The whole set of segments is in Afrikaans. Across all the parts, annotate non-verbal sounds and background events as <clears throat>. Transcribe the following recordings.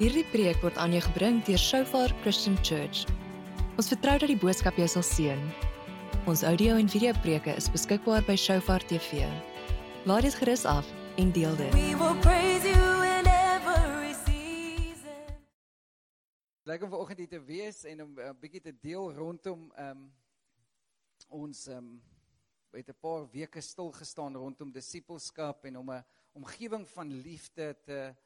Hierdie preek word aan jou gebring deur Shofar Christian Church. Ons vertrou dat die boodskap jou sal seën. Ons audio en video preke is beskikbaar by Shofar TV. Laat dit gerus af en deel dit. We will praise you in every season. Lekker om vanoggend hier te wees en om 'n uh, bietjie te deel rondom ehm um, ons ehm um, het 'n paar weke stil gestaan rondom disippelskap en om 'n omgewing van liefde te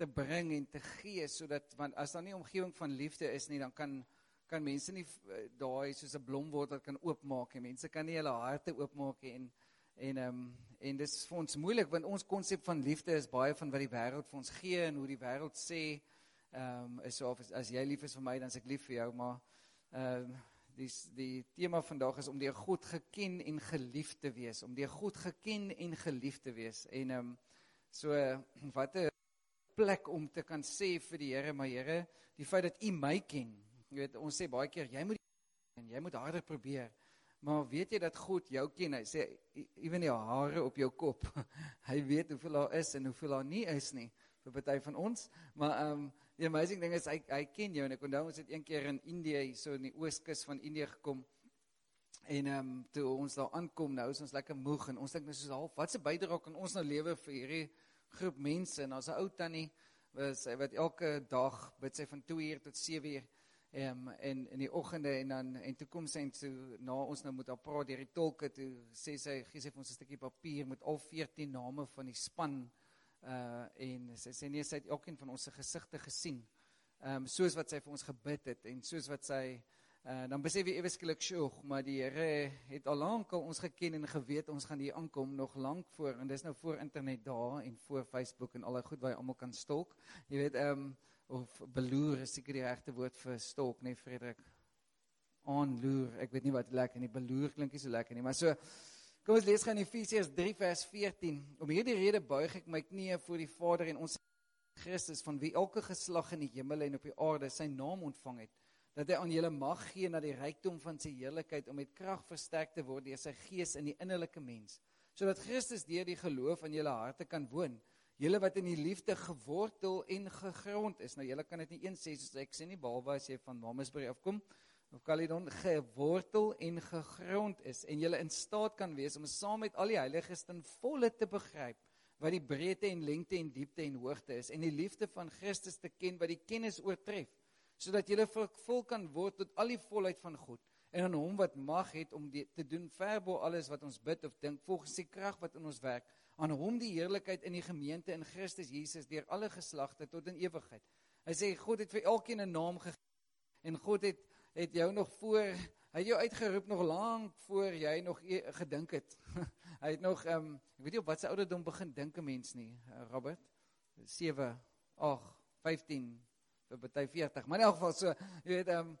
te bring en te gee sodat want as daar nie omgewing van liefde is nie dan kan kan mense nie uh, daai soos 'n blomwortel kan oopmaak en mense kan nie hulle harte oopmaak en en ehm um, en dis vir ons moeilik want ons konsep van liefde is baie van wat die wêreld vir ons gee en hoe die wêreld sê ehm um, is so of as, as jy lief is vir my dan is ek lief vir jou maar ehm um, die die tema vandag is om deur God geken en geliefd te wees om deur God geken en geliefd te wees. En ehm um, so wat plek om te kan sê vir die Here maar Here die feit dat U my ken jy weet ons sê baie keer jy moet en jy moet harder probeer. Maar weet jy dat God jou ken? Hy sê ewen die hare op jou kop. <laughs> Hy weet hoeveel daar is en hoeveel daar nie is nie vir party van ons. Maar ehm um, die amazing ding is hy hy ken jou en ek onthou ons het een keer in Indië so in die ooskus van Indië gekom en ehm um, toe ons daar aankom nou is ons lekker moeg en ons dink net soos half wat se bydrae kan ons nou lewer vir hierdie groep mense en daar's 'n ou tannie wat wat elke dag bid sy van 2 uur tot 7 uur um, en in die oggende en dan en toe kom sy en toe na ons nou moet haar praat deur die tolke toe sê sy gee sy vir ons 'n stukkie papier met al 14 name van die span uh en sy sê nee sy het elkeen van ons se gesigte gesien. Ehm um, soos wat sy vir ons gebid het en soos wat sy uh dan besef jy ewe skielik sjoeg, maar die Here het al lank al ons geken en geweet ons gaan hier aankom nog lank voor en dis nou voor internet daar en voor Facebook en al daai goed waar jy almal kan stalk. Jy weet ehm um, of beloer is seker die regte woord vir stalk, nee, Frederik? Aanloer. Ek weet nie wat lekker nie. Beloer klink nie so lekker nie, maar so Kom ons lees gaan Efesiërs 3 vers 14. Om hierdie rede buig ek my knieë voor die Vader en ons Christus van wie elke geslag in die hemel en op die aarde sy naam ontvang het, dat hy aan julle mag gee na die rykdom van sy heerlikheid om met krag versterk te word deur sy gees in die innerlike mens, sodat Christus deur die geloof in julle harte kan woon. Julle wat in die liefde gewortel en gegrond is. Nou julle kan dit nie eens sê soos ek sê nie behalwe as jy van Mamasbury afkom of Caledon gewortel en gegrond is en jy in staat kan wees om saam met al die heiliges ten volle te begryp wat die breedte en lengte en diepte en hoogte is en die liefde van Christus te ken wat die kennis oortref sodat jy vervul kan word tot al die volheid van God en aan hom wat mag het om die, te doen verbo alles wat ons bid of dink volgens die krag wat in ons werk aan hom die heerlikheid in die gemeente in Christus Jesus deur alle geslagte tot in ewigheid hy sê God het vir elkeen 'n naam gegee en God het het jou nog voor hy het jou uitgeroep nog lank voor jy nog e gedink het. <laughs> hy het nog ehm um, ek weet nie op wat se ouderdom begin dink 'n mens nie, Robert. 7, 8, 15 vir party 40. Maar in elk geval so, jy weet ehm um,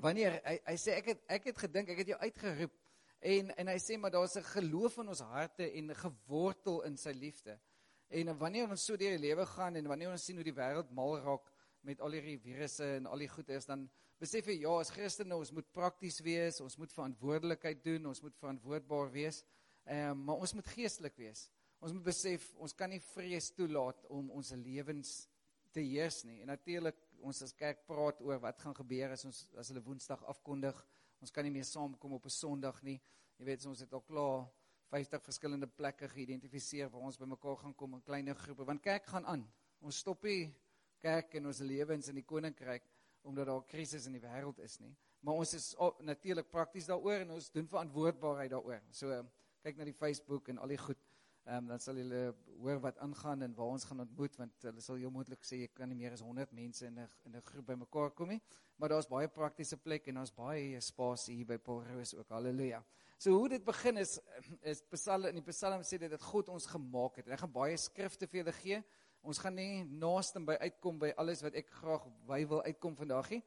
wanneer hy hy sê ek het ek het gedink ek het jou uitgeroep en en hy sê maar daar's 'n geloof in ons harte en gewortel in sy liefde. En wanneer ons so deur die lewe gaan en wanneer ons sien hoe die wêreld mal raak met al hierdie virusse en al die goed is dan besef jy ja, as Christene ons moet prakties wees, ons moet verantwoordelikheid doen, ons moet verantwoordbaar wees. Ehm um, maar ons moet geestelik wees. Ons moet besef ons kan nie vrees toelaat om ons lewens te heers nie. En natuurlik ons as kerk praat oor wat gaan gebeur as ons as hulle Woensdag afkondig. Ons kan nie meer saamkom op 'n Sondag nie. Jy weet ons het al klaar 50 verskillende plekke geïdentifiseer waar ons bymekaar gaan kom in kleiner groepe want kerk gaan aan. Ons stop nie kerk en ons lewens in die koninkryk omdat daar 'n krisis in die wêreld is nie. Maar ons is natuurlik prakties daaroor en ons doen verantwoordbaarheid daaroor. So kyk na die Facebook en al die goed. Um, dan sal julle hoor wat aangaan en waar ons gaan ontmoet want hulle sal heel moontlik sê jy kan nie meer as 100 mense in 'n in 'n groep bymekaar kom nie. Maar daar's baie praktiese plek en daar's baie spasie hier by Paul Rose ook. Halleluja. So hoe dit begin is is Psalm in die Psalm sê dit dat God ons gemaak het. En ek gaan baie skrifte vir julle gee Ons gaan nie naaste by uitkom by alles wat ek graag wy wil uitkom vandag nie,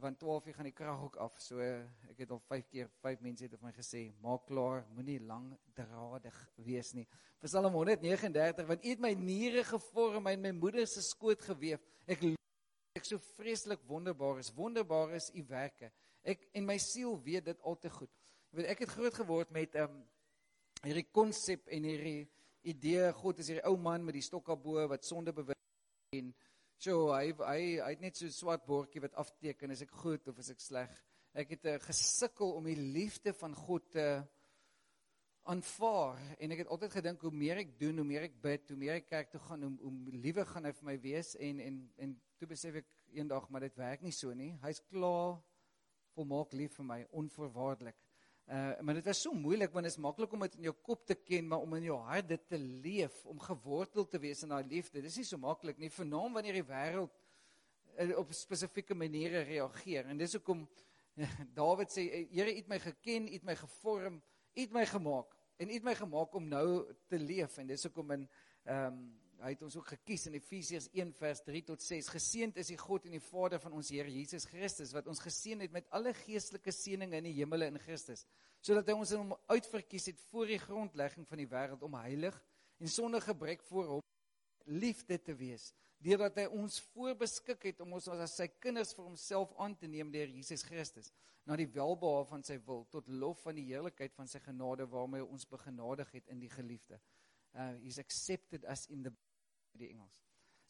want 12 uur gaan die krag ook af. So ek het al 5 keer 5 mense het vir my gesê, maak klaar, moenie langdradig wees nie. Psalm 139, want U het my niere gevorm en my moeder se skoot gewewe. Ek ek so vreeslik wonderbaar is. Wonderbaar is U werke. Ek en my siel weet dit al te goed. Jy weet ek het groot geword met ehm um, hierdie konsep en hierdie idee God is hierdie ou man met die stokkabo wat sonde bewus en So hy hy hy het net so 'n swart bordjie wat afteken is ek goed of is ek sleg. Ek het uh, gesukkel om die liefde van God te aanvaar en ek het altyd gedink hoe meer ek doen, hoe meer ek bid, hoe meer ek kerk toe gaan, hoe, hoe liewer gaan hy vir my wees en en en toe besef ek eendag maar dit werk nie so nie. Hy's klaar volmaak lief vir my onvoorwaardelik. Uh maar dit was so moeilik want dit is maklik om dit in jou kop te ken, maar om in jou hart dit te leef, om gewortel te wees in daai liefde. Dis nie so maklik nie, veral wanneer die wêreld uh, op spesifieke maniere reageer. En dis hoekom Dawid sê Here, U het my geken, U het my gevorm, U het my gemaak en U het my gemaak om nou te leef en dis hoekom in ehm um, hy het ons ook gekies in Efesiërs 1 vers 3 tot 6. Geseënd is die God en die Vader van ons Here Jesus Christus wat ons geseën het met alle geestelike seënings in die hemele in Christus, sodat hy ons in hom uitverkies het voor die grondlegging van die wêreld om heilig en sonder gebrek voor hom liefde te wees, deurdat hy ons voorbeskik het om ons as sy kinders vir homself aan te neem deur Jesus Christus, na die welbehae van sy wil tot lof van die heerlikheid van sy genade waarmee hy ons begenadig het in die geliefde. Uh he's accepted us in the die Engels.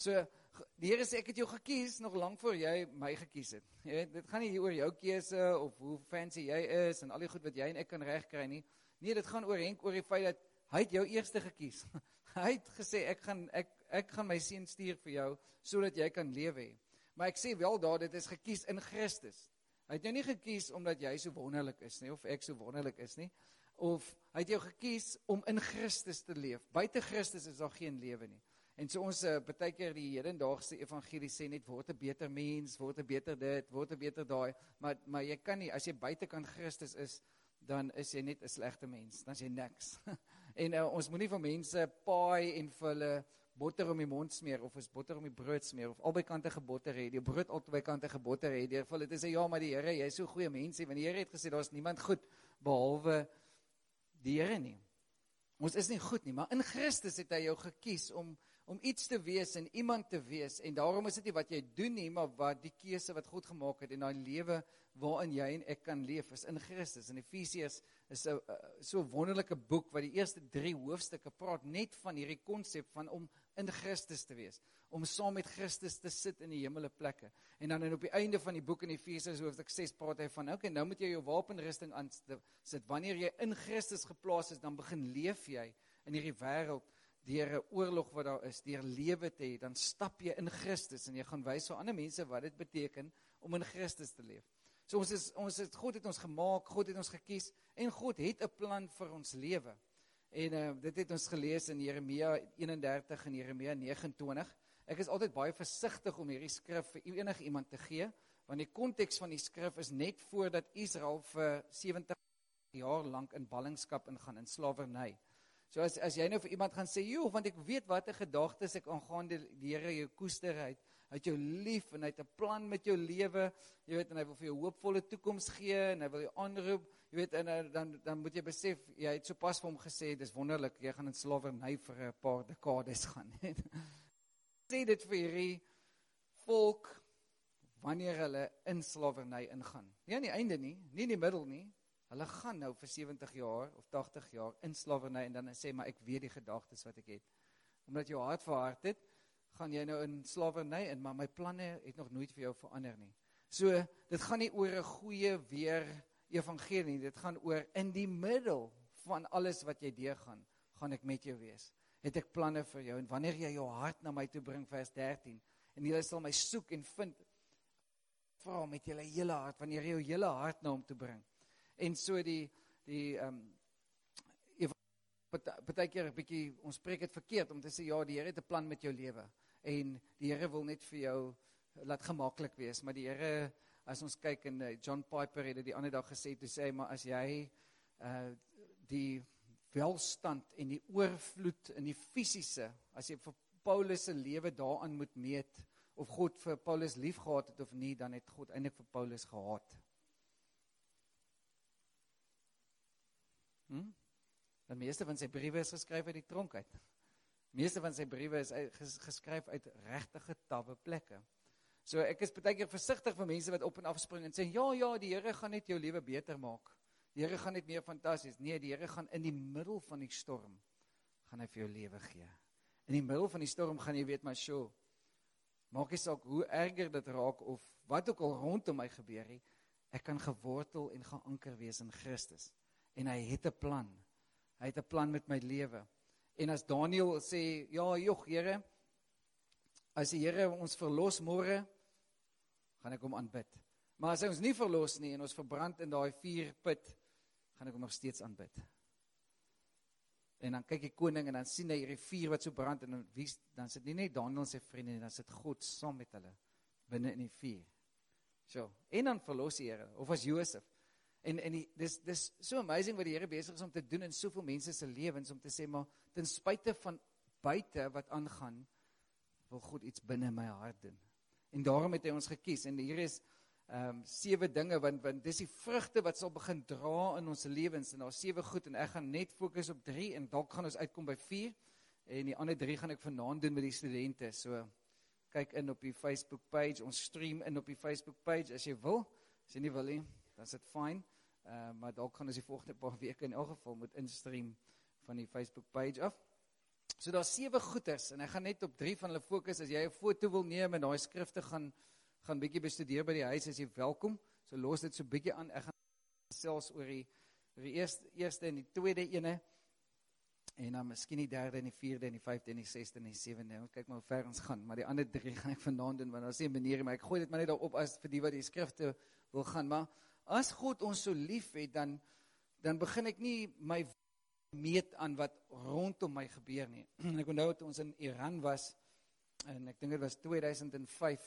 So die Here sê ek het jou gekies nog lank voor jy my gekies het. Jy weet, dit gaan nie oor jou keuse of hoe fancy jy is en al die goed wat jy en ek kan regkry nie. Nee, dit gaan oor Henk oor die feit dat hy het jou eerste gekies. <laughs> hy het gesê ek gaan ek ek gaan my seun stuur vir jou sodat jy kan lewe. Maar ek sê wel daar dit is gekies in Christus. Hy het jou nie gekies omdat jy so wonderlik is nie of ek so wonderlik is nie of hy het jou gekies om in Christus te leef. Buite Christus is daar geen lewe nie. En so ons uh, baie keer die hedendaagse evangelie sê net word 'n beter mens, word 'n beter dit, word 'n beter daai, maar maar jy kan nie as jy buite kan Christus is, dan is jy net 'n slegte mens, dan is jy niks. <laughs> en uh, ons moenie vir mense paai en vir hulle botter om die mond smeer of is botter om die brood smeer of albei kante gebotter hê, die brood albei kante gebotter hê. Deur vir hulle te sê ja, maar die Here, jy's so goeie mense, want die Here het gesê daar's niemand goed behalwe die Here nie. Ons is nie goed nie, maar in Christus het hy jou gekies om om iets te wees en iemand te wees. En daarom is dit nie wat jy doen nie maar wat die keuse wat God gemaak het en daai lewe waarin jy en ek kan leef is in Christus. En Efesiërs is 'n so wonderlike boek wat die eerste 3 hoofstukke praat net van hierdie konsep van om in Christus te wees om saam met Christus te sit in die hemele plekke. En dan en op die einde van die boek in Efesiërs hoofstuk 6 praat hy van okay nou moet jy jou wapenrusting aan sit. Wanneer jy in Christus geplaas is dan begin leef jy in hierdie wêreld deur 'n oorlog wat daar is, deur lewe te hê, dan stap jy in Christus en jy gaan wys vir ander mense wat dit beteken om in Christus te leef. So ons is ons het God het ons gemaak, God het ons gekies en God het 'n plan vir ons lewe. En uh, dit het ons gelees in Jeremia 31 en Jeremia 29. Ek is altyd baie versigtig om hierdie skrif vir enige iemand te gee, want die konteks van die skrif is net voordat Israel vir 70 jaar lank in ballingskap ingaan in slawerny. So as as jy nou vir iemand gaan sê, "Joe, want ek weet watter gedagtes ek aangaande die Here jou koester het, hy het jou lief en hy het 'n plan met jou lewe, jy weet en hy wil vir jou hoopvolle toekoms gee en hy wil jou aanroep, jy weet en eh, dan dan moet jy besef jy het sopas vir hom gesê dis wonderlik, jy gaan in slawerny vir 'n paar dekades <laughs> gaan." sê dit vir hierdie volk wanneer hulle in slawerny ingaan. Nie aan die einde nie, nie in die middel nie, Hulle gaan nou vir 70 jaar of 80 jaar in slawerny en dan sê maar ek weet die gedagtes wat ek het. Omdat jou hart verhard het, gaan jy nou in slawerny in, maar my planne het nog nooit vir jou verander nie. So, dit gaan nie oor 'n goeie weer evangelie dit gaan oor in die middel van alles wat jy deurgaan, gaan ek met jou wees. Het ek planne vir jou en wanneer jy jou hart na my toe bring vers 13 en jy sal my soek en vind vra met jou hele hart wanneer jy jou hele hart na hom toe bring En so die die ehm um, partykeer 'n bietjie ons spreek dit verkeerd om te sê ja, die Here het 'n plan met jou lewe en die Here wil net vir jou laat gemaklik wees, maar die Here as ons kyk in uh, John Piper het dit die ander dag gesê toe sê hy maar as jy uh die welstand en die oorvloed in die fisiese as jy vir Paulus se lewe daaraan moet meet of God vir Paulus liefgehad het of nie dan het God eintlik vir Paulus gehaat. Hm? Die meeste van sy briewe is geskryf uit die tronk uit. Meeste van sy briewe is geskryf uit regtige tawwe plekke. So ek is baie keer versigtig vir mense wat op en af spring en sê ja ja, die Here gaan net jou lewe beter maak. Die Here gaan net meer fantasties. Nee, die Here gaan in die middel van die storm gaan hy vir jou lewe gee. In die middel van die storm gaan jy weet maar sjo. Maak nie saak hoe erger dit raak of wat ook al rondom my gebeur nie, ek kan gewortel en geanker wees in Christus. En hy het 'n plan. Hy het 'n plan met my lewe. En as Daniel sê, "Ja, jog, Here, as die Here ons verlos môre, gaan ek hom aanbid. Maar as hy ons nie verlos nie en ons verbrand in daai vuurput, gaan ek hom nog steeds aanbid." En dan kyk die koning en dan sien hy hierdie vuur wat so brand en dan wie dan sit nie net Daniel se vriende nie, dan sit God saam met hulle binne in die vuur. So, en dan verlos die Here of as Josef. En en die, dis dis so amazing wat die Here besig is om te doen in soveel mense se lewens om te sê maar ten spyte van buite wat aangaan, wil God iets binne my hart doen. En daarom het hy ons gekies en hier is ehm um, sewe dinge want want dis die vrugte wat sal begin dra in ons lewens en daar's sewe goed en ek gaan net fokus op 3 en dalk gaan ons uitkom by 4 en die ander 3 gaan ek vanaand doen met die studente. So kyk in op die Facebook page. Ons stream in op die Facebook page as jy wil. As jy nie wil nie, dan is dit fyn. Uh, maar dalk gaan ons die volgende paar weke in elk geval moet instream van die Facebook page af. So daar's sewe goeters en ek gaan net op 3 van hulle fokus. As jy 'n foto wil neem en daai skrifte gaan gaan bietjie bestudeer by die huis, as jy welkom. So los dit so bietjie aan. Ek gaan selfs oor die oor die eerste eerste en die tweede ene en dan miskien die derde en die vierde en die vyfde en die sesde en die sewende. Ons kyk maar hoe ver ons gaan, maar die ander drie gaan ek vanaand doen want daar's nie 'n manier maar ek gooi dit maar net daarop as vir die wat die skrifte wil gaan, maar as God ons so liefhet dan dan begin ek nie my meet aan wat rondom my gebeur nie. <clears throat> Ek onthou toe ons in Iran was en ek dink dit was 2005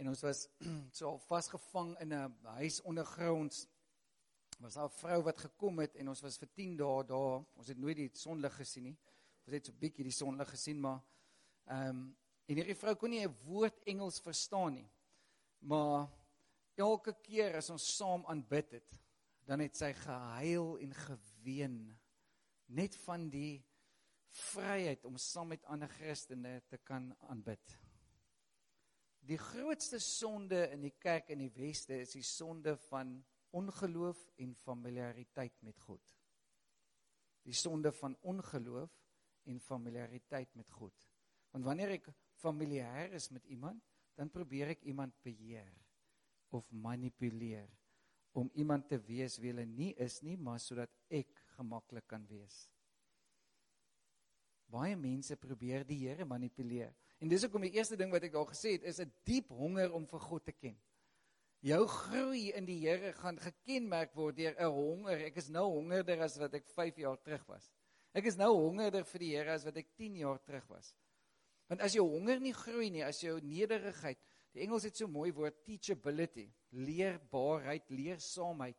en ons was <clears throat> so vasgevang in 'n huis ondergronds. Was daar 'n vrou wat gekom het en ons was vir 10 dae daar. Ons het nooit die sonlig gesien nie. Ons het so bietjie die sonlig gesien, maar ehm um, en hierdie vrou kon nie 'n woord Engels verstaan nie. Maar elke keer as ons saam aanbid het, dan het sy gehuil en geween net van die vryheid om saam met ander Christene te kan aanbid. Die grootste sonde in die kerk in die weste is die sonde van ongeloof en familiariteit met God. Die sonde van ongeloof en familiariteit met God. Want wanneer ek familier is met iemand, dan probeer ek iemand beheer of manipuleer om iemand te wees wie hulle nie is nie, maar sodat ek gemaklik kan wees. Baie mense probeer die Here manipuleer. En dis hoekom die eerste ding wat ek daar gesê het is 'n diep honger om vir God te ken. Jou groei in die Here gaan gekenmerk word deur 'n honger. Ek is nou hongerder as wat ek 5 jaar terug was. Ek is nou hongerder vir die Here as wat ek 10 jaar terug was. Want as jou honger nie groei nie, as jou nederigheid, die Engels het so mooi woord teachability, leerbaarheid, leersaamheid,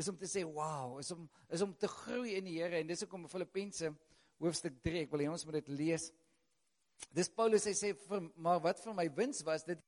is om te sê wow, is om is om te groei in die Here en dis hoekom Filippense hoofstuk 3, ek wil hê ons moet dit lees. Dis Paulus hy sê vir maar wat vir my wins was dit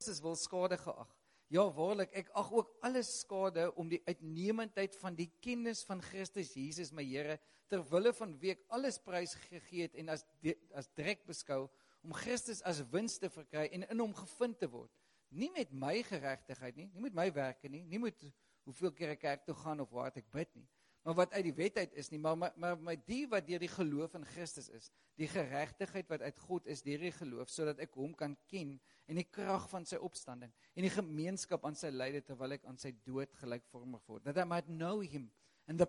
Jesus wil skade geag. Ja waarlik ek ag ook alles skade om die uitnemendheid van die kennis van Christus Jesus my Here ter wille van wie ek alles prys gegee het en as de, as drek beskou om Christus as wins te verkry en in hom gevind te word. Nie met my geregtigheid nie, nie met my werke nie, nie met hoeveel keer ek kerk toe gaan of waar ek bid nie, maar wat uit die wet uit is nie, maar maar maar my die wat deur die geloof in Christus is, die geregtigheid wat uit God is deur die geloof sodat ek hom kan ken en die krag van sy opstanding en die gemeenskap aan sy lyde terwyl ek aan sy dood gelykvormig word that I might know him and the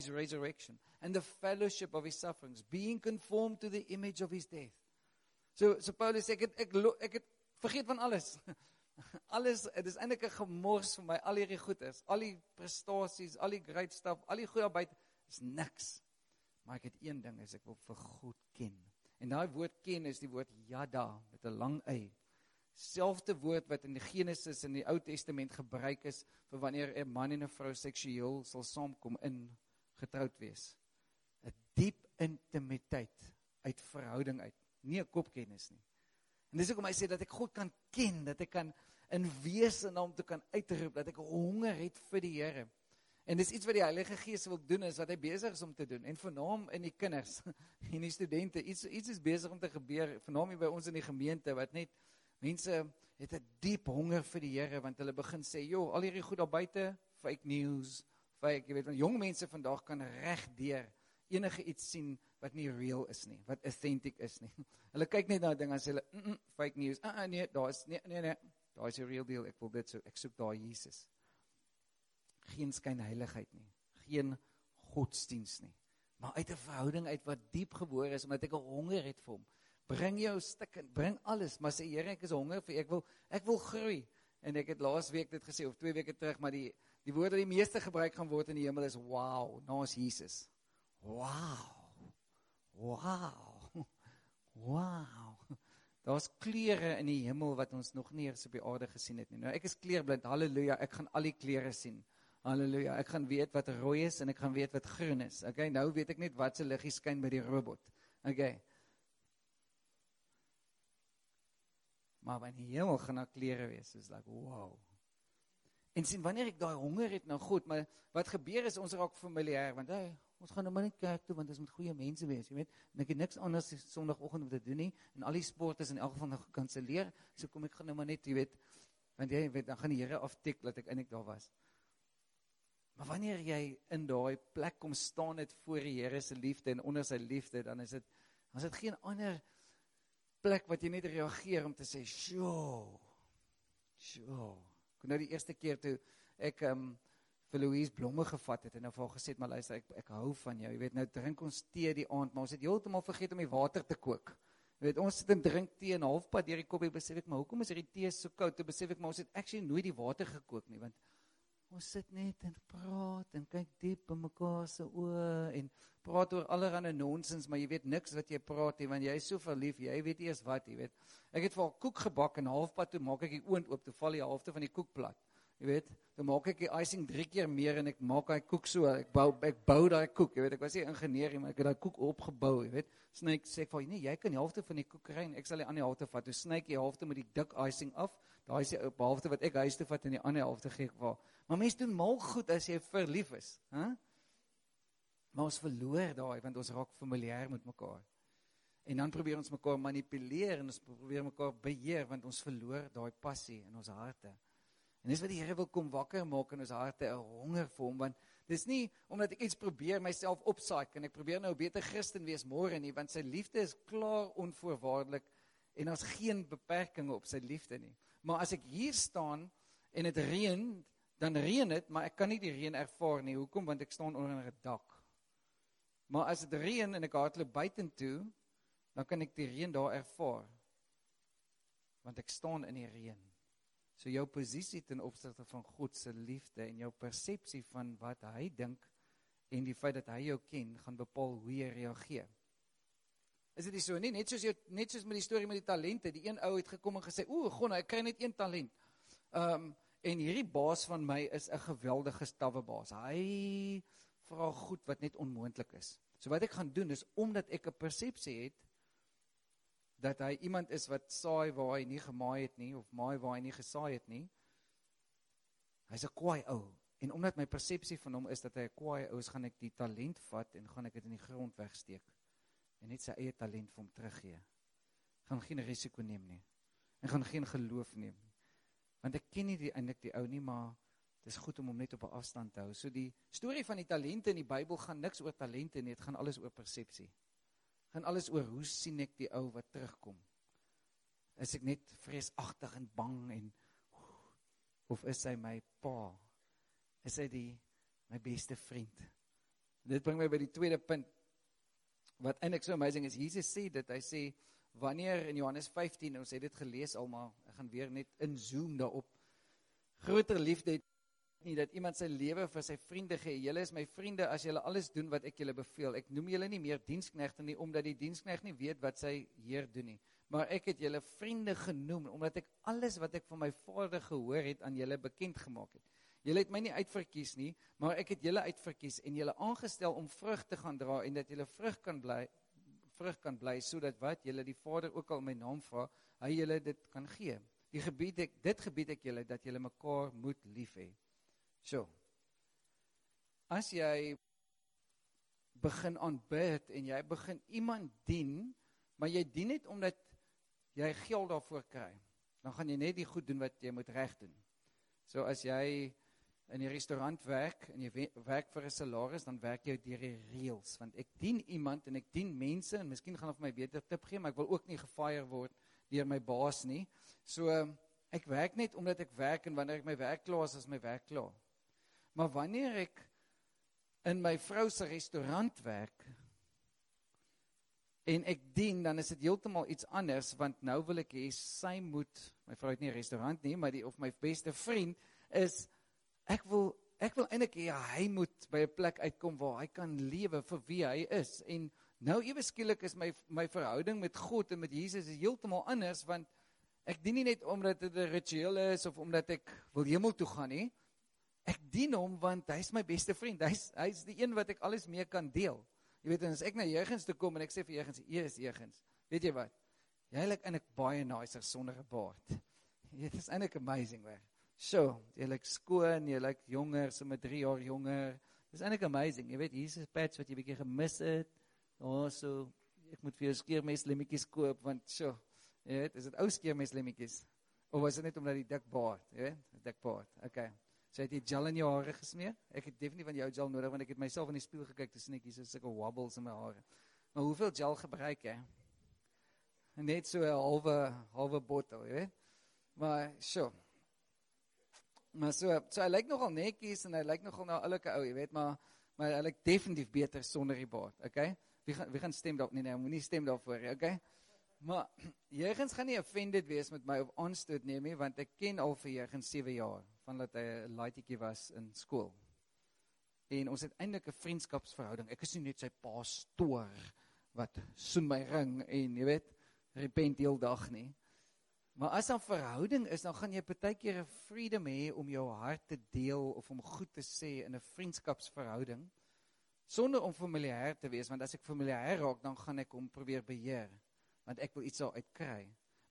his resurrection and the fellowship of his sufferings being conformed to the image of his death so so Paulus sê ek het, ek ek het vergeet van alles <laughs> Alles, dit is eintlik 'n gemors vir my al hierdie goeders, al die prestasies, al die great stuff, al die goeie byt is niks. Maar ek het een ding, is ek wil vir God ken. En daai woord ken is die woord yada met 'n lang y. Selfde woord wat in die Genesis in die Ou Testament gebruik is vir wanneer 'n man en 'n vrou seksueel sal saamkom in getroud wees. 'n Diep intimiteit uit verhouding uit, nie 'n kopkennis nie. En dis hoekom hy sê dat ek God kan ken, dat ek kan in wese na hom toe kan uitroep, dat ek honger het vir die Here. En dis iets wat die Heilige Gees wil doen is wat hy besig is om te doen. En vernaam in die kinders <laughs> en die studente, iets iets is besig om te gebeur, vernaam hier by ons in die gemeente wat net mense het 'n diep honger vir die Here want hulle begin sê, "Jo, al hierdie goed daar buite, fake news, fake, jy weet, want jong mense vandag kan reg deur enige iets sien wat nie real is nie, wat authentic is nie. <laughs> Hulle kyk net na dinge en sê hulle, mm -mm, fake news. Ah uh, nee, daar is nee nee nee. Daar is 'n real deal. Ek wil dit so ek soek daai Jesus. Geen skynheiligheid nie. Geen godsdiens nie. Maar uit 'n verhouding uit wat diep gebore is omdat ek 'n honger het vir hom. Bring jou stik, bring alles, maar sê Here, ek is honger vir ek wil ek wil groei. En ek het laas week dit gesê of 2 weke terug, maar die die woord wat die meeste gebruik gaan word in die hemel is wow, naas Jesus. Wow. Wow. Wow. Daar's kleure in die hemel wat ons nog nie eens op die aarde gesien het nie. Nou ek is kleurblind. Halleluja. Ek gaan al die kleure sien. Halleluja. Ek gaan weet wat rooi is en ek gaan weet wat groen is. Okay, nou weet ek net wat se liggie skyn by die robot. Okay. Maar wanneer die hemel gaan na kleure wees, is like wow. En sien wanneer ek daai honger het na God, maar wat gebeur is ons raak familier want hey, ons gaan nou maar net kerk toe want dit moet goeie mense wees, jy weet. En ek het niks anders Sondagoggend om te doen nie en al die sport is in elk geval nog gekanselleer. So kom ek gaan nou maar net, jy weet, want jy weet dan gaan die Here aftik dat ek eintlik daar was. Maar wanneer jy in daai plek kom staan net voor die Here se liefde en onder sy liefde, dan is dit dan is dit geen ander plek wat jy net reageer om te sê, "Sjoe." Sjoe. Ek nou die eerste keer toe ek ehm um, vir Louise blomme gevat het en nou vir haar gesê, "Maar luister, ek ek hou van jou. Jy weet, nou drink ons tee die aand, maar ons het heeltemal vergeet om die water te kook." Jy weet, ons sit en drink tee en halfpad deur die koppie besef ek, "Maar hoekom is hierdie tee so koud?" Toe besef ek, "Maar ons het actually nooit die water gekook nie, want ons sit net en praat en kyk diep in mekaar se oë en praat oor allerlei nonsens, maar jy weet niks wat jy praat nie, want jy is so verlief, jy weet eers wat, jy weet. Ek het vir haar koek gebak en halfpad toe maak ek die oond oop, toe val die helfte van die koek plat. Jy weet, dan maak ek die icing 3 keer meer en ek maak daai koek so, ek bou ek bou daai koek, jy weet, ek was nie ingenieur nie, maar ek het daai koek opgebou, jy weet. Snyk sê ek vir nee, jy kan die helfte van die koek kry en ek sal die ander helfte vat. Toe snyk jy die helfte met die dik icing af. Daai is die helfte wat ek huis toe vat en die ander helfte gee ek vir. Maar mense doen mal goed as jy verlief is, hè? Maar ons verloor daai want ons raak familier met mekaar. En dan probeer ons mekaar manipuleer en ons probeer mekaar beheer want ons verloor daai passie in ons harte. En dis wat die Here wil kom wakker maak in ons harte, 'n honger vir hom want dis nie omdat ek iets probeer myself opsaai en ek probeer nou 'n beter Christen wees môre nie want sy liefde is klaar onvoorwaardelik en daar's geen beperkings op sy liefde nie. Maar as ek hier staan en dit reën, dan reën dit, maar ek kan nie die reën ervaar nie. Hoekom? Want ek staan onder 'n dak. Maar as dit reën en ek hardloop buitentoe, dan kan ek die reën daar ervaar. Want ek staan in die reën. So jou posisie ten opsigte van God se liefde en jou persepsie van wat hy dink en die feit dat hy jou ken, gaan bepaal hoe jy reageer. Is dit nie so nie? Net soos jy net soos met die storie met die talente, die een ou het gekom en gesê, "O, gon, ek kry net een talent." Ehm um, en hierdie baas van my is 'n geweldige stawwe baas. Hy vra goed wat net onmoontlik is. So wat ek gaan doen is omdat ek 'n persepsie het dat hy iemand is wat saai waar hy nie gemaai het nie of maai waar hy nie gesaai het nie. Hy's 'n kwaai ou en omdat my persepsie van hom is dat hy 'n kwaai ou is, gaan ek die talent vat en gaan ek dit in die grond wegsteek en net sy eie talent vir hom teruggee. Gaan geen risiko neem nie. En gaan geen geloof neem. Want ek ken nie die eintlik die ou nie, maar Dis goed om hom net op 'n afstand te hou. So die storie van die talente in die Bybel gaan niks oor talente nie, dit gaan alles oor persepsie. Gaan alles oor hoe sien ek die ou wat terugkom? Is ek net vreesagtig en bang en of is hy my pa? Is hy die my beste vriend? Dit bring my by die tweede punt. Wat eintlik so amazing is, Jesus sê dit, hy sê wanneer in Johannes 15 ons het dit gelees almal, ek gaan weer net inzoom daarop. Groter liefde het nie dat iemand sy lewe vir sy vriende gee. Julle is my vriende as julle alles doen wat ek julle beveel. Ek noem julle nie meer diensknegte nie omdat die diensknegt nie weet wat sy heer doen nie. Maar ek het julle vriende genoem omdat ek alles wat ek van my Vader gehoor het aan julle bekend gemaak het. Julle het my nie uitverkies nie, maar ek het julle uitverkies en julle aangestel om vrug te gaan dra en dat julle vrug kan bly vrug kan bly sodat wat julle die Vader ook al my naam vra, hy julle dit kan gee. Die gebied ek dit gebied ek julle dat julle mekaar moet lief hê. So. As jy begin aanbid en jy begin iemand dien, maar jy dien net omdat jy geld daarvoor kry, dan gaan jy net die goed doen wat jy moet reg doen. So as jy in die restaurant werk en jy we- werk vir 'n salaris, dan werk jy deur die reëls want ek dien iemand en ek dien mense en miskien gaan hulle vir my beter tip gee, maar ek wil ook nie gefire word deur my baas nie. So ek werk net omdat ek werk en wanneer ek my werk klaar is, is my werk klaar. Maar wanneer ek in my vrou se restaurant werk en ek dien, dan is dit heeltemal iets anders want nou wil ek hê sy moet, my vrou het nie 'n restaurant nie, maar die of my beste vriend is ek wil ek wil eintlik hê hy moet by 'n plek uitkom waar hy kan lewe vir wie hy is. En nou ewe skielik is my my verhouding met God en met Jesus is heeltemal anders want ek dien nie net omdat dit 'n ritueel is of omdat ek wil hemel toe gaan nie ek dien hom want hy's my beste vriend hy's hy's die een wat ek alles mee kan deel jy weet as ek na Jeugens toe kom en ek sê vir Jeugens jy is Jeugens weet jy wat jy lyk eintlik baie nicer sonder 'n baard <laughs> dit is eintlik amazing weg So, jy lyk skoon, jy lyk jonger, so met 3 jaar jonger. Dis eintlik amazing. Jy weet, hier's 'n patch wat jy bietjie gemis het. Oh, so ek moet vir jou skeermes lemmetjies koop want so, jy weet, is dit ou skeermes lemmetjies? Of was dit net omdat die dik baard, jy weet, dik baard. Okay. So het jy gel in jou hare gesmeer? Ek het definitief van jou gel nodig want ek het myself in die spieël gekyk, dis net hier's sulke wobbles in my hare. Maar hoeveel gel gebruik jy? Net so 'n halwe halwe bottel, jy weet. Maar so, Maar so so hy lyk nogal netjies en hy lyk nogal na 'n oulike ou, jy weet, maar maar hy lyk definitief beter sonder die baard, okay? Wie gaan wie gaan stem dalk nie nee, moenie stem daarvoor nie, okay? Maar <clears throat> Jeugens gaan nie offended wees met my of aanstoot neem nie, want ek ken al vir Jeugens 7 jaar van dat hy 'n laaitjie was in skool. En ons het eintlik 'n vriendskapsverhouding. Ek is nie net sy pastoor wat soen my ring en jy weet, repent heeldag nie. Maar as 'n verhouding is, dan gaan jy partykeer 'n freedom hê om jou hart te deel of om goed te sê in 'n vriendskapsverhouding sonder om familier te wees, want as ek familier raak, dan gaan ek hom probeer beheer, want ek wil iets daaruit kry.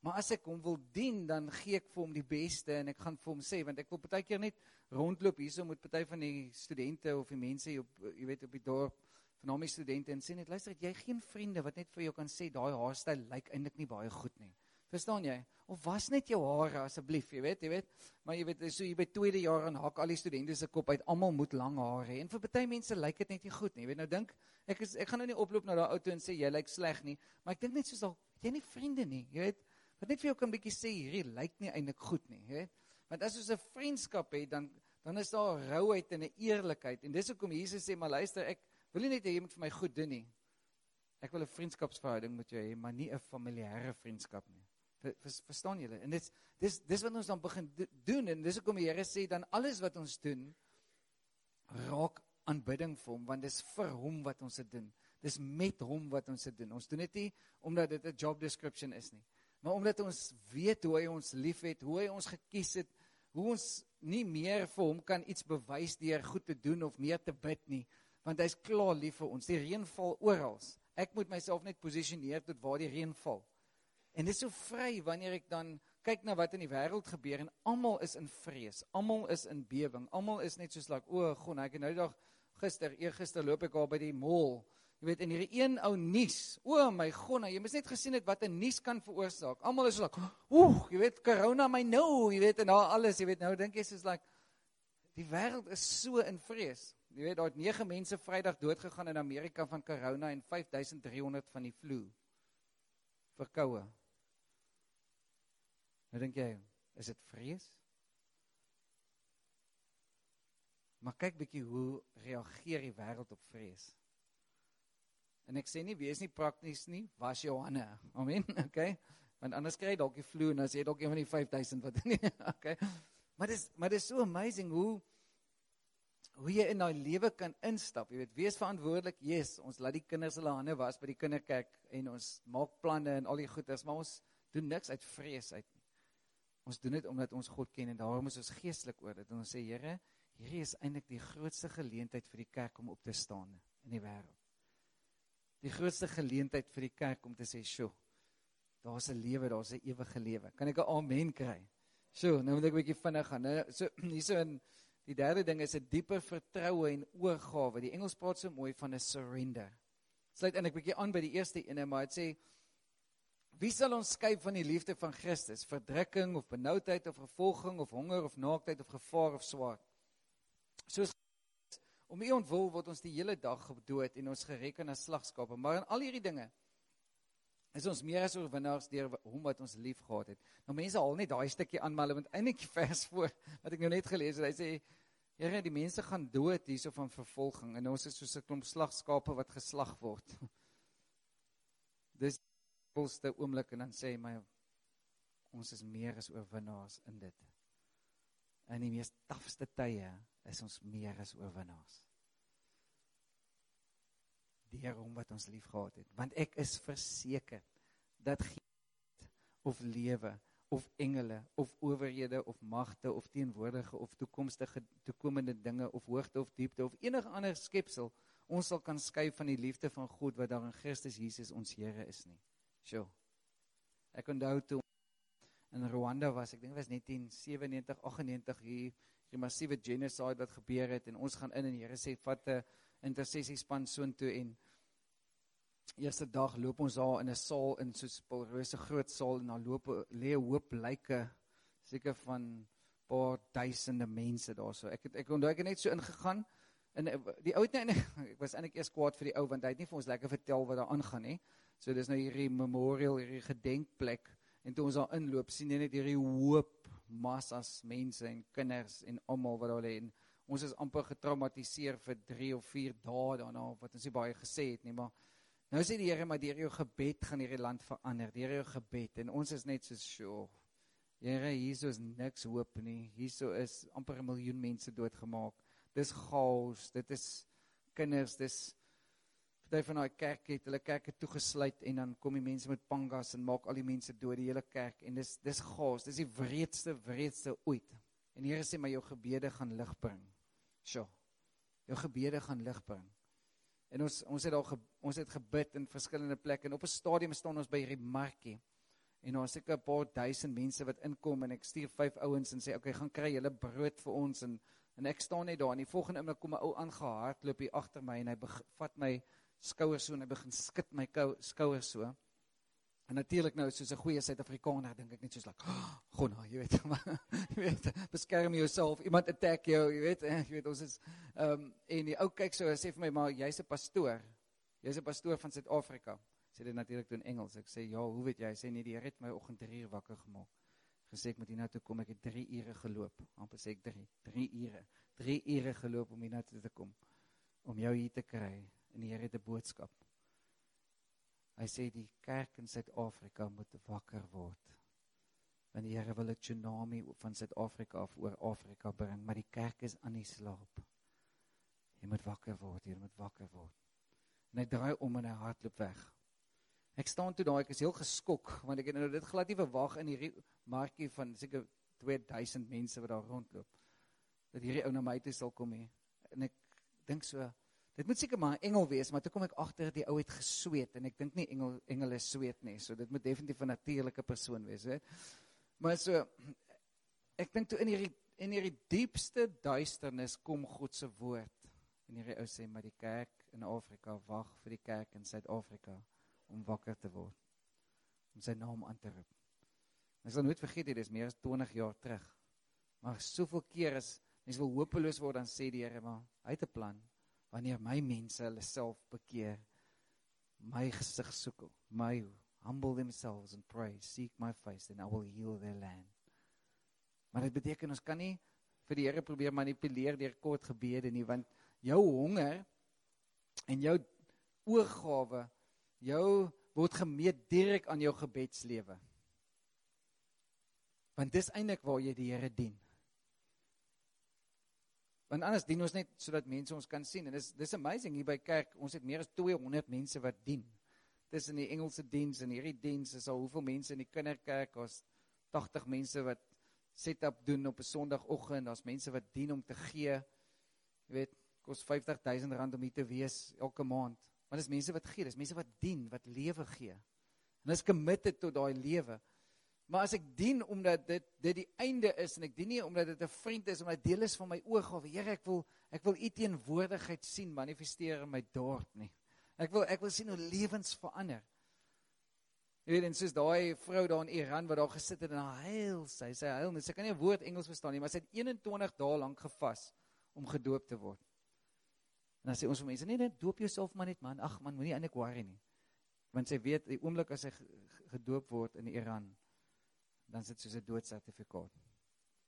Maar as ek hom wil dien, dan gee ek vir hom die beste en ek gaan vir hom sê want ek wil partykeer net rondloop hierso met party van die studente of die mense hier op jy weet op die dorp vanaand die studente en sê net luister, jy geen vriende wat net vir jou kan sê daai haarstyl lyk eintlik nie baie goed nie. Verstaan jy? Of was net jou hare asseblief, jy weet, jy weet. Maar jy weet, so jy by tweede jaar aan hak al die studente se kop uit, almal moet lang hare hê. En vir party mense lyk dit net nie goed nie. Jy weet, nou dink ek is ek gaan nou nie oploop na daai ou toe en sê jy lyk sleg nie, maar ek dink net soos al jy nie vriende nie, jy weet. Wat net vir jou kan bietjie sê hierdie lyk nie eintlik goed nie, weet. Want as ons 'n vriendskap het, dan dan is daar rouheid en 'n eerlikheid. En dis hoekom Jesus sê, maar luister, ek wil nie net hê jy moet vir my goed doen nie. Ek wil 'n vriendskapsverhouding met jou hê, maar nie 'n familiêre vriendskap nie. Vers, verstaan julle? En dit dis dis wat ons dan begin do, doen en dis hoekom die Here sê dan alles wat ons doen raak aanbidding vir hom want dis vir hom wat ons dit doen. Dis met hom wat ons dit doen. Ons doen dit nie omdat dit 'n job description is nie, maar omdat ons weet hoe hy ons liefhet, hoe hy ons gekies het, hoe ons nie meer vir hom kan iets bewys deur goed te doen of meer te bid nie, want hy's klaar lief vir ons. Die reën val oral. Ek moet myself net posisioneer tot waar die reën val. En dit is so vry wanneer ek dan kyk na wat in die wêreld gebeur en almal is in vrees. Almal is in bewing. Almal is net soos like, o, gon, ek het nou dag gister, eergister loop ek daar by die mall. Jy weet, en hierdie een ou nuus. O my gon, jy mos net gesien het wat 'n nuus kan veroorsaak. Almal is so like, ooh, jy weet, corona my nou, jy weet, en daar alles, jy weet, nou dink jy soos like die wêreld is so in vrees. Jy weet, daar het 9 mense Vrydag dood gegaan in Amerika van corona en 5300 van die flu. Verkoue. Nou dink jy, is dit vrees? Maar kyk bietjie hoe reageer die wêreld op vrees. En ek sê nie wees nie prakties nie, was jou hande. Amen. <laughs> Okay? Want anders kry jy dalk die flu en as jy dalk een van die 5000 wat nie. <laughs> Okay? Maar dis maar dis so amazing hoe hoe jy in daai lewe kan instap. Jy weet, wees verantwoordelik. Yes, ons laat die kinders hulle hande was by die kinderkerk en ons maak planne en al die goeders, maar ons doen niks uit vrees uit nie. Ons doen dit omdat ons God ken en daarom is ons geestelik oor dit. En ons sê, Here, hierdie is eintlik die grootste geleentheid vir die kerk om op te staan in die wêreld. Die grootste geleentheid vir die kerk om te sê, "Sjoe, daar's 'n lewe, daar's 'n ewige lewe." Kan ek 'n amen kry? So, nou moet ek 'n bietjie vinnig gaan. Nou, so <clears throat> hierso in die derde ding is 'n dieper vertroue en oorgawe. Die Engels praat so mooi van 'n surrender. Sluit eintlik bietjie aan by die eerste ene, maar dit sê Wie sal ons skei van die liefde van Christus? Verdrukking of benoudheid of vervolging of honger of naaktheid of gevaar of swaard? Soos om U ontwil word ons die hele dag gedood en ons gereken as slagskape, maar in al hierdie dinge is ons meer as oorwinnaars deur hom wat ons liefgehad het. Nou mense haal net daai stukkie aan, maar hulle moet eintlik die vers <laughs> voor wat ek nou net gelees het. Hy sê Here, die mense gaan dood hierso van vervolging en ons is soos 'n klomp slagskape wat geslag word. <laughs> Dis volste oomblik en dan sê hy my ons is meer as oorwinnaars in dit. In die mees tafste tye is ons meer as oorwinnaars. Deur hom wat ons liefgehad het, want ek is verseker dat geen of lewe of engele of owerhede of magte of teenwoordige of toekomstige toekomende dinge of hoogte of diepte of enige ander skepsel ons sal kan skei van die liefde van God wat daar in Christus Jesus ons Here is nie. Sjoe. Ek onthou toe in Rwanda was, ek dink was 1997, 98 hier die massiewe genocide wat gebeur het en ons gaan in en die Here sê vat 'n intersessiespan soontoe en eerste dag loop ons daar in 'n saal in so 'n Paulrose groot saal en daar loop lê 'n hoop lyke seker van paar duisende mense daarso. Ek het ek onthou ek het net so ingegaan en die ou het net ek was eintlik eers kwaad vir die ou want hy het nie vir ons lekker vertel wat daar aangaan nie. So dis nou hierdie memorial, hierdie gedenkplek en toe ons daar inloop sien jy net hierdie hoop massas mense en kinders en almal wat daar lê en ons is amper getraumatiseer vir 3 of 4 dae daarna wat ons nie baie gesê het nie maar Nou sê die Here maar deur jou gebed gaan hierdie land verander. Deur jou gebed en ons is net so sure. Here, hier is niks hoop nie. Hier is amper 'n miljoen mense doodgemaak. Dis chaos. Dit is kinders, dis party van daai kerk het hulle kerke toegesluit en dan kom die mense met pangas en maak al die mense dood, die hele kerk en dis dis chaos. Dis die wreedste wreedste ooit. En Here sê maar jou gebede gaan lig bring. Sjoe. Jou gebede gaan lig bring. En ons ons het al ge, ons het gebid in verskillende plekke en op 'n stadium staan ons by hierdie markie. En daar seker 'n paar duisend mense wat inkom en ek stuur vyf ouens en sê okay, gaan kry julle brood vir ons en en ek staan net daar en die volgende oomblik kom 'n ou aangehardloop hier agter my en hy vat my skouers so en hy begin skud my skouers so. En natuurlik nou soos 'n goeie Suid-Afrikaner dink ek net soos like, oh, <gasps> "Gonna, jy weet, <laughs> jy weet, beskerm jouself. Iemand attack jou, jy weet, eh, jy weet ons is ehm um, en die ou kyk so en sê vir my, "Maar jy's 'n pastoor. Jy's 'n pastoor van Suid-Afrika." Sê dit natuurlik toe in Engels. Ek sê, "Ja, hoe weet jy?" Hy sê, "Nee, die Here het my oggend 3 uur wakker gemaak." Gesê ek moet hier na toe kom. Ek het 3 ure geloop. Amper sê ek 3, 3 ure. 3 ure geloop om hier na toe te kom om jou hier te kry. En die Here het 'n boodskap. Hy sê die kerk in Suid-Afrika moet wakker word. Want die Here wil 'n tsunami van Suid-Afrika af oor Afrika bring, maar die kerk is aan die slaap. Jy moet wakker word, jy moet wakker word. En hy draai om en hy hardloop weg. Ek staan toe daai ek is heel geskok want ek het nou dit glad nie verwag in hierdie markie van seker 2000 mense wat daar rondloop. Dat hierdie ou na my toe sal kom hê. En ek dink so Dit moet seker maar 'n engel wees, maar toe kom ek agter die ou het gesweet en ek dink nie engel engele sweet nie. So dit moet definitief 'n natuurlike persoon wees, weet. Maar so ek dink toe in hierdie in hierdie diepste duisternis kom God se woord. En hierdie ou sê maar die kerk in Afrika wag vir die kerk in Suid-Afrika om wakker te word. Om sy naam aan te roep. Ek sal nooit vergeet dit is meer as 20 jaar terug. Maar soveel keer as mense wil hopeloos word dan sê die Here maar hy het 'n plan wanneer my mense hulle self bekeer my gesig soek my humble themselves and pray seek my face and I will heal their land. Maar dit beteken ons kan nie vir die Here probeer manipuleer deur kort gebede nie want jou honger en jou oorgawe jou word gemeet direk aan jou gebedslewe. Want dis eintlik waar jy die Here dien Want anders dien ons net sodat mense ons kan sien en dis dis amazing hier by kerk. Ons het meer as 200 mense wat dien. Dis in die Engelse diens en hierdie diens is al hoeveel mense in die kinderkerk? Ons 80 mense wat set-up doen op 'n Sondagoggend. Daar's mense wat dien om te gee. Jy weet, kos 50000 rand om hier te wees elke maand. Maar dis mense wat gee, dis mense wat dien, wat lewe gee. En is committed tot daai lewe. Maar as ek dien omdat dit dit die einde is en ek dien nie omdat dit 'n vriend is omdat deel is van my oorgawe. Here, ek wil ek wil u teenwoordigheid sien manifesteer in my dorp nie. Ek wil ek wil sien hoe lewens verander. En soos daai vrou daar in Iran wat daar gesit het en haar huil, sy sê huil, sy kan nie 'n woord Engels verstaan nie, maar sy het 21 dae lank gevas om gedoop te word. En dan sê ons vir mense, nee nee, doop jouself maar net man. Ag man, moenie eintlik worry nie. Want sy weet die oomblik as hy gedoop word in Iran, dan sit soos 'n doodsertifikaat.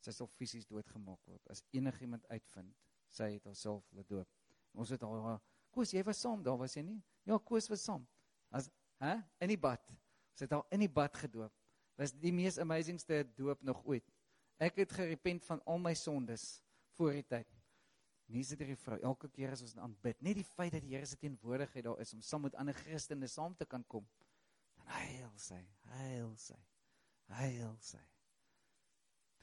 Sy sal fisies doodgemaak word as enigiemand uitvind sy het haarself laat doop. Ons het haar Koos, jy was saam daar, was jy nie? Ja, Koos was saam. As hè, in die bad. Ons het haar in die bad gedoop. Was die mees amazingste doop nog ooit. Ek het gerepent van al my sondes voor die tyd. Nie sit hierdie vrou elke keer as ons aanbid, net die feit dat die Here se teenwoordigheid daar is om saam met ander Christene saam te kan kom. Dan heil sy, heil sy. Heil sy.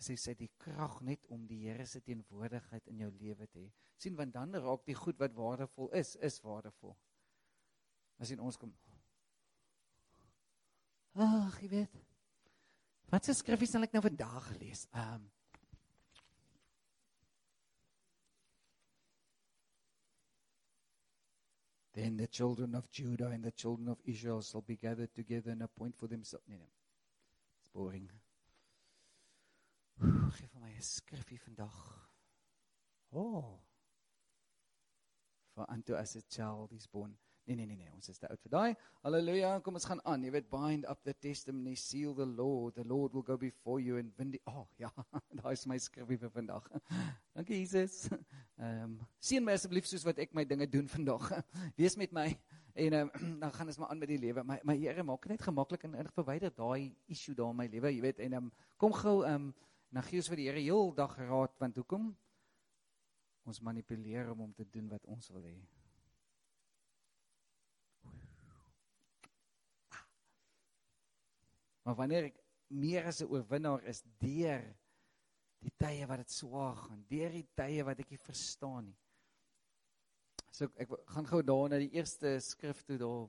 Sy sê die krag net om die Here se teenwoordigheid in jou lewe te hê. sien want dan raak die goed wat waardevol is, is waardevol. As jy ons kom. Ag, jy weet. Wat se skrifgie sal ek nou vandag lees? Ehm um, Then the children of Judah and the children of Israel shall be gathered together and appoint for themselves. Nee, nee. Boring. Geef vir my 'n skrifgie vandag. Oh. For unto us a child is born. Nee nee nee nee, ons is te oud vir daai. Halleluja, kom ons gaan aan. Jy weet bind up the testimony, seal the Lord. The Lord will go before you and win die Oh ja, <laughs> daai is my skrifgie vir vandag. <laughs> Dankie Jesus. Ehm um, sien my asseblief soos wat ek my dinge doen vandag. <laughs> Wees met my en um, <clears throat> dan gaan ons maar aan met die lewe. My my Here maak net gemaklik en verwyder daai issue daar in my lewe, jy weet en ehm um, kom gou ehm um, dan gee ons vir die Here heel dag raad want hoekom ons manipuleer hom om te doen wat ons wil hê. Maar wanneer ek meer as 'n oorwinnaar is deur die tye wat dit swaar gaan, deur die tye wat ek nie verstaan nie. So ek, ek gaan gou daar na die eerste skrif toe daar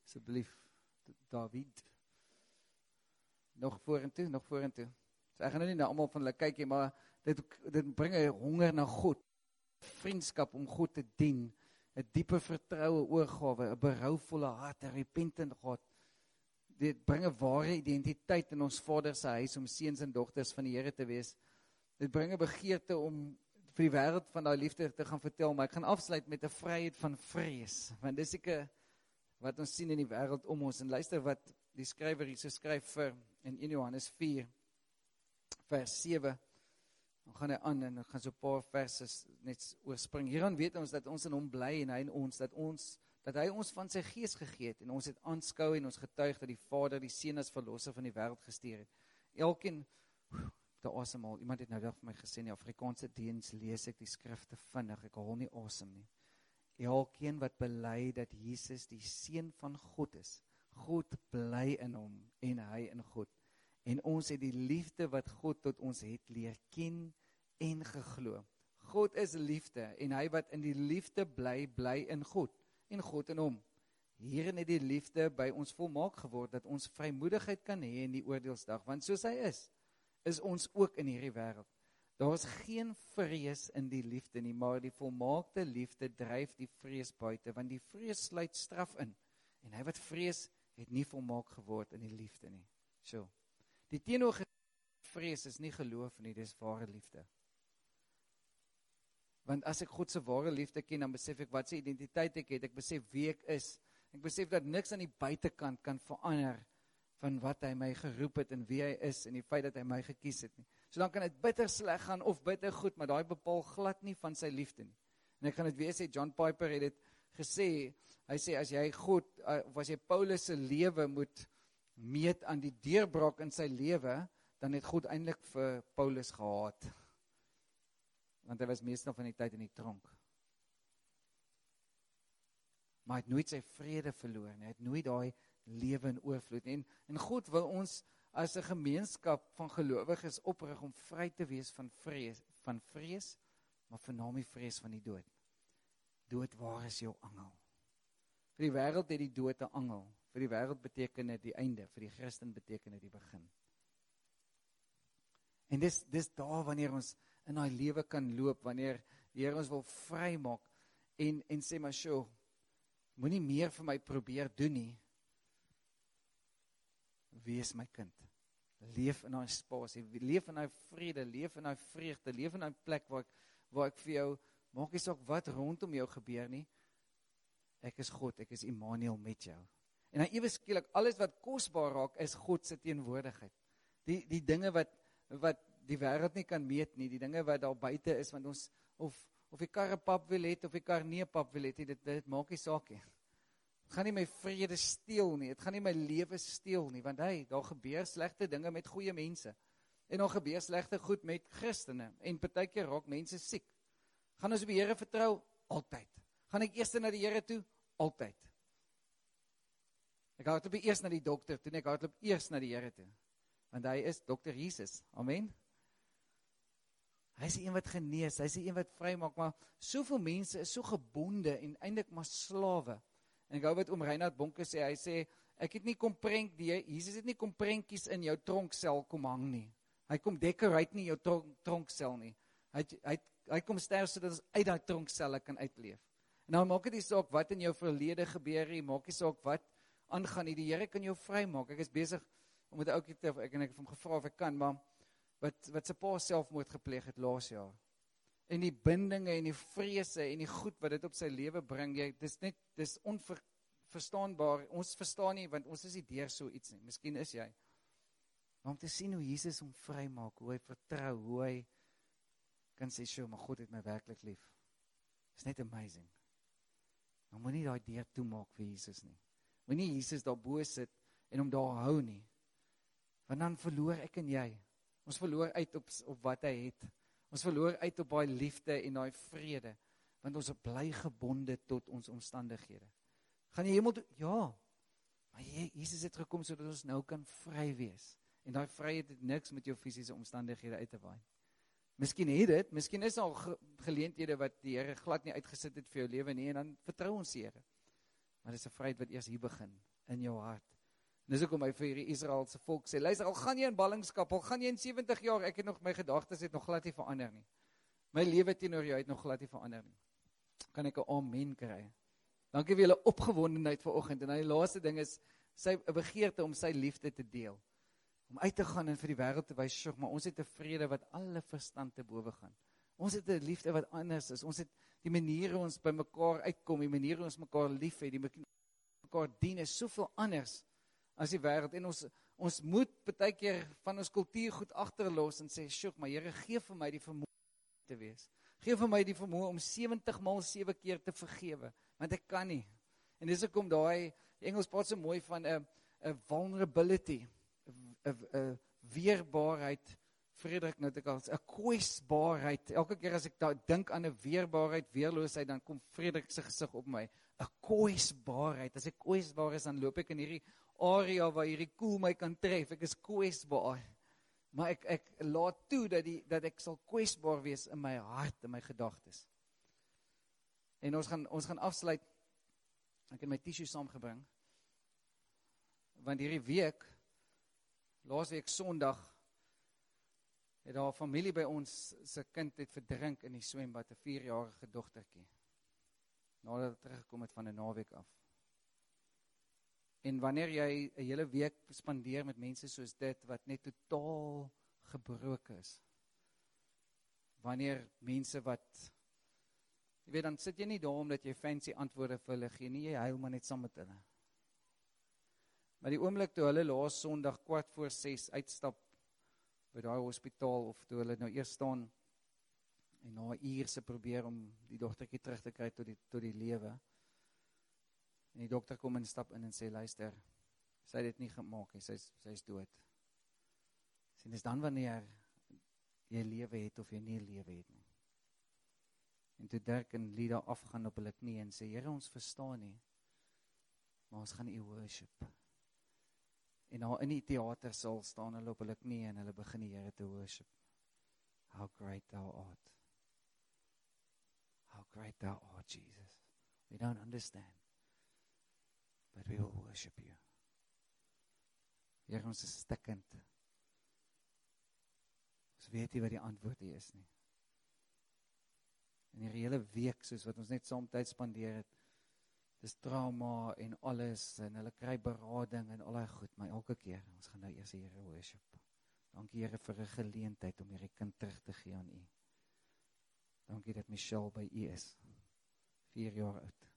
asseblief David nog vorentoe, nog vorentoe. So ek gaan nou nie na almal van hulle kyk nie, maar dit dit bring 'n honger na God, vriendskap om God te dien, 'n diepe vertroue, oorgawe, 'n berouvolle hart, 'n repentant God. Dit bring 'n ware identiteit in ons Vader se huis om seuns en dogters van die Here te wees. Dit bring 'n begeerte om vir die wêreld van daai liefde te gaan vertel, maar ek gaan afsluit met 'n vryheid van vrees, want dis seker wat ons sien in die wêreld om ons en luister wat die skrywer hier so skryf vir in 1 Johannes 4 vers 7. Dan gaan hy aan en ek gaan so 'n paar verse net oorspring. Hieraan weet ons dat ons in hom bly en hy in ons dat ons dat hy ons van sy gees gegee het en ons het aanskou en ons getuig dat die Vader die Seun as verlosser van die wêreld gestuur het. Elkeen te asemhaal. Iemand het nou dag vir my gesê in die Afrikaanse diens lees ek die skrifte vinnig. Ek hol nie asem nie. Elkeen wat bely dat Jesus die seun van God is, God bly in hom en hy in God en ons het die liefde wat God tot ons het leer ken en geglo. God is liefde en hy wat in die liefde bly, bly in God en God in hom. Hierin het die liefde by ons volmaak geword dat ons vrymoedigheid kan hê in die oordeelsdag, want soos hy is, is ons ook in hierdie wêreld. Daar's geen vrees in die liefde nie, maar die volmaakte liefde dryf die vrees buite, want die vrees sluit straf in. En hy wat vrees, het nie volmaak geword in die liefde nie. So. Die teenoorgestelde vrees is nie geloof nie, dis ware liefde. Want as ek God se ware liefde ken, dan besef ek wat se identiteit ek het, ek besef wie ek is. Ek besef dat niks aan die buitekant kan verander van wat hy my geroep het en wie hy is en die feit dat hy my gekies het nie. So dan kan dit bitter sleg gaan of bitter goed, maar daai bepaal glad nie van sy liefde nie. En ek gaan dit weer sê John Piper het dit gesê, hy sê as jy God uh, of as jy Paulus se lewe moet meet aan die deurbraak in sy lewe, dan het God eintlik vir Paulus gehaat. Want hy was meestal van die tyd in die tronk. Maar hy het nooit sy vrede verloor nie. Hy het nooit daai lewe in oorvloed nie. En, en God wil ons as 'n gemeenskap van gelowiges oprig om vry te wees van vrees, van vrees, maar vernaam die vrees van die dood. Dood, waar is jou angel? Vir die wêreld het die dood 'n angel. Vir die wêreld beteken dit die einde, vir die Christen beteken dit die begin. En dis dis daar wanneer ons in daai lewe kan loop, wanneer die Here ons wil vrymaak en en sê maar sjo, moenie meer vir my probeer doen nie. Wees my kind. Leef in daai spasie, leef in daai vrede, leef in daai vreugde, leef in daai plek waar ek waar ek vir jou maak nie saak wat rondom jou gebeur nie. Ek is God, ek is Immanuel met jou. En dan ewe skielik alles wat kosbaar raak is God se teenwoordigheid. Die die dinge wat wat die wêreld nie kan meet nie, die dinge wat daar buite is want ons of of die karre pap wil hê of die kar nie pap wil hê, dit dit maak nie saak nie. Dit gaan nie my vrede steel nie. Dit gaan nie my lewe steel nie, want hy, daar gebeur slegte dinge met goeie mense. En daar gebeur slegte goed met Christene en partykeer raak mense siek. Gaan ons op die Here vertrou altyd. Gaan ek eers na die Here toe altyd. Ek hardloop eers na die dokter, toe ek hardloop eers na die Here toe. Want hy is dokter Jesus. Amen. Hy is die een wat genees, hy is die een wat vrymaak, maar soveel mense is so gebonde en eintlik maar slawe. En ek hou wat oom Reinhard Bonke sê, hy sê ek het nie kom prenk die Jesus het nie kom prentjies in jou tronksel kom hang nie. Hy kom decorate nie jou tronk, tronksel nie. Hy hy hy kom sterf sodat ons uit daai tronkselle kan uitleef. En nou maak dit nie saak wat in jou verlede gebeur nie, maak nie saak wat aangaan nie. Die Here kan jou vrymaak. Ek is besig om met 'n ouetjie te ek en ek het hom gevra of ek kan, maar wat wat se pa selfmoord gepleeg het laas jaar. En die bindinge en die vrese en die goed wat dit op sy lewe bring, jy dis net dis onverstaanbaar. Ons verstaan nie want ons is nie deur so iets nie. Miskien is jy. Maar om te sien hoe Jesus hom vrymaak, hoe hy vertrou, hoe hy kan sê, "Sjoe, maar God het my werklik lief." Is net amazing. Maar moenie daai deur toemaak vir Jesus nie. Moenie Jesus daar bo sit en hom daar hou nie. Want dan verloor ek en jy. Ons verloor uit op op wat hy het. Ons verloor uit op daai liefde en daai vrede want ons bly gebonde tot ons omstandighede. Gaan jy hemel toe? Ja. Maar Jesus het gekom sodat ons nou kan vry wees. En daai vryheid het niks met jou fisiese omstandighede uit te waai. Miskien het dit, miskien is al ge, geleenthede wat die Here glad nie uitgesit het vir jou lewe nie en dan vertrou ons die Here. Maar dis 'n vryheid wat eers hier begin in jou hart. Dis hoekom hy vir hierdie Israeliese volk sê, luister, al gaan jy in ballingskap, al gaan jy in 70 jaar, ek het nog my gedagtes het nog glad nie verander nie. My lewe teenoor jou het nog glad nie verander nie. Kan ek 'n amen kry? Dankie vir julle opgewondenheid vanoggend. En dan die laaste ding is sy begeerte om sy liefde te deel. Om uit te gaan en vir die wêreld te wys, "Sjoe, maar ons het 'n vrede wat alle verstand te bowe gaan." Ons het 'n liefde wat anders is. Ons het die maniere hoe ons by mekaar uitkom, die maniere hoe ons mekaar liefhet, die mekaar dien is soveel anders as die wêreld en ons ons moet baie keer van ons kultuur goed agterlos en sê, "Sjoe, maar Here, gee vir my die vermoë te wees. Gee vir my die vermoë om 70 maal 7 keer te vergewe, want ek kan nie." En dis hoekom daai Engels praat so mooi van 'n 'n vulnerability, 'n 'n weerbaarheid. Frederik nou dit as 'n kwesbaarheid. Elke keer as ek dink aan 'n weerbaarheid, weerloosheid, dan kom Frederik se gesig op my. 'n Kwesbaarheid. As ek kwesbaar is, dan loop ek in hierdie area waar hierdie koel my kan tref. Ek is kwesbaar. Maar ek ek laat toe dat die dat ek sal kwesbaar wees in my hart en my gedagtes. En ons gaan ons gaan afsluit. Ek het my tissue saamgebring. Want hierdie week laasweek Sondag het daar 'n familie by ons se kind het verdrink in die swembad, 'n 4-jarige dogtertjie. Nadat hy teruggekom het van 'n naweek af. En wanneer jy 'n hele week spandeer met mense soos dit wat net totaal gebroken is. Wanneer mense wat jy weet dan sit jy nie daar omdat jy fancy antwoorde vir hulle gee nie, jy huil maar net saam met hulle. Maar die oomblik toe hulle laas Sondag kwart voor 6 uitstap by daai hospitaal of toe hulle nou eers staan en na 'n uur se probeer om die dogtertjie terug te kry tot die tot die lewe. En die dokter kom en stap in en sê luister, sy het dit nie gemaak nie, sy's sy's dood. Sien dis dan wanneer jy lewe het of jy nie lewe het nie. En toe Dirk en Lida afgaan op hulle knieë en sê Here ons verstaan nie. Maar ons gaan U worship. En daar in die teatersaal staan hulle op hulle knieë en hulle begin die Here te worship. How great thou art. How great thou art Jesus. We don't understand but we will worship you. Here ons is stikkend. Ons weet nie wat die antwoord hier is nie. In hierdie hele week soos wat ons net saam tyd spandeer het, dis trauma en alles en hulle kry berading en al daai goed, maar elke keer ons gaan nou eers die Here worship. Dankie Here vir 'n geleentheid om hierdie kind terug te gee aan U. Dankie dat Michelle by u is. 4 jaar oud.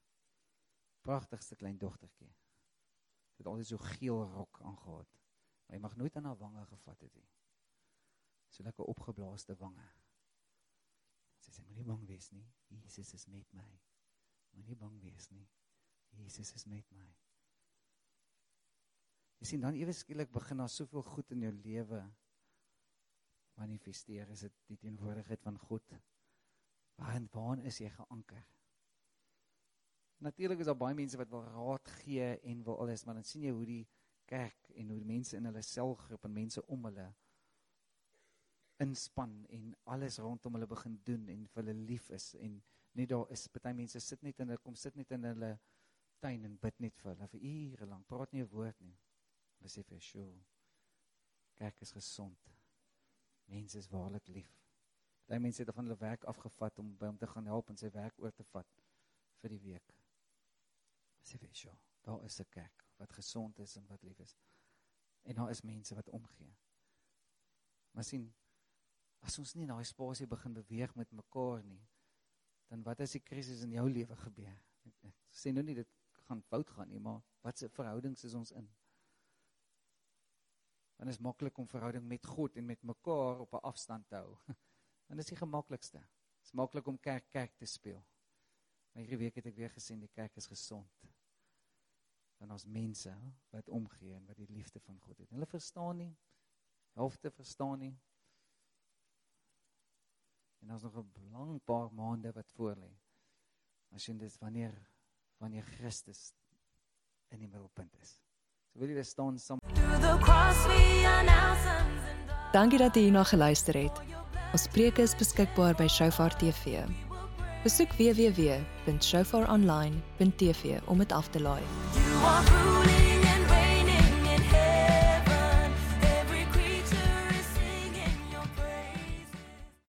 Pragtigste klein dogtertjie. Het altyd so geel rok aangehad. Maar hy mag nooit aan haar wange gevat het nie. So lekker opgeblaaste wange. Sy sê moenie bang wees nie. Jesus is met my. Moenie bang wees nie. Jesus is met my. Jy sien dan ewe skielik begin daar soveel goed in jou lewe manifesteer. Is dit die teenwoordigheid van God? Waarin waar is jy geanker? Natuurlik is daar baie mense wat wil raad gee en wil alles, maar dan sien jy hoe die kerk en hoe die mense in hulle selgroep en mense om hulle inspann en alles rondom hulle begin doen en vir hulle lief is en net daar is. Baie mense sit net in hulle kom sit net in hulle tuin en bid net vir hulle vir ure lank praat nie 'n woord nie. Besef jy sjo kerk is gesond. Mense is waarlik lief. Baie mense het van hulle werk afgevat om by hom te gaan help en sy werk oor te vat vir die week besef jy sjo daar is 'n kerk wat gesond is en wat lief is en daar is mense wat omgee maar sien As ons nie in daai spasie begin beweeg met mekaar nie, dan wat as die krisis in jou lewe gebeur? Ek, ek sê nou nie dit gaan fout gaan nie, maar watse verhoudings is ons in? Dan is maklik om verhouding met God en met mekaar op 'n afstand te hou. <laughs> Dan is die gemaklikste. Dit is maklik om kerk kerk te speel. Maar hierdie week het ek weer gesien die kerk is gesond. Want ons mense wat omgee en wat die liefde van God het. Hulle verstaan nie. Helfte verstaan nie. En daar's nog 'n lang paar maande wat voor lê. As jy dit wanneer wanneer Christus in die middelpunt is. So wil jy staan saam. Dankie dat jy hierna geluister het. Ons preke is beskikbaar by Shofar TV. Besoek www.shofaronline.tv om dit af te laai. You are ruling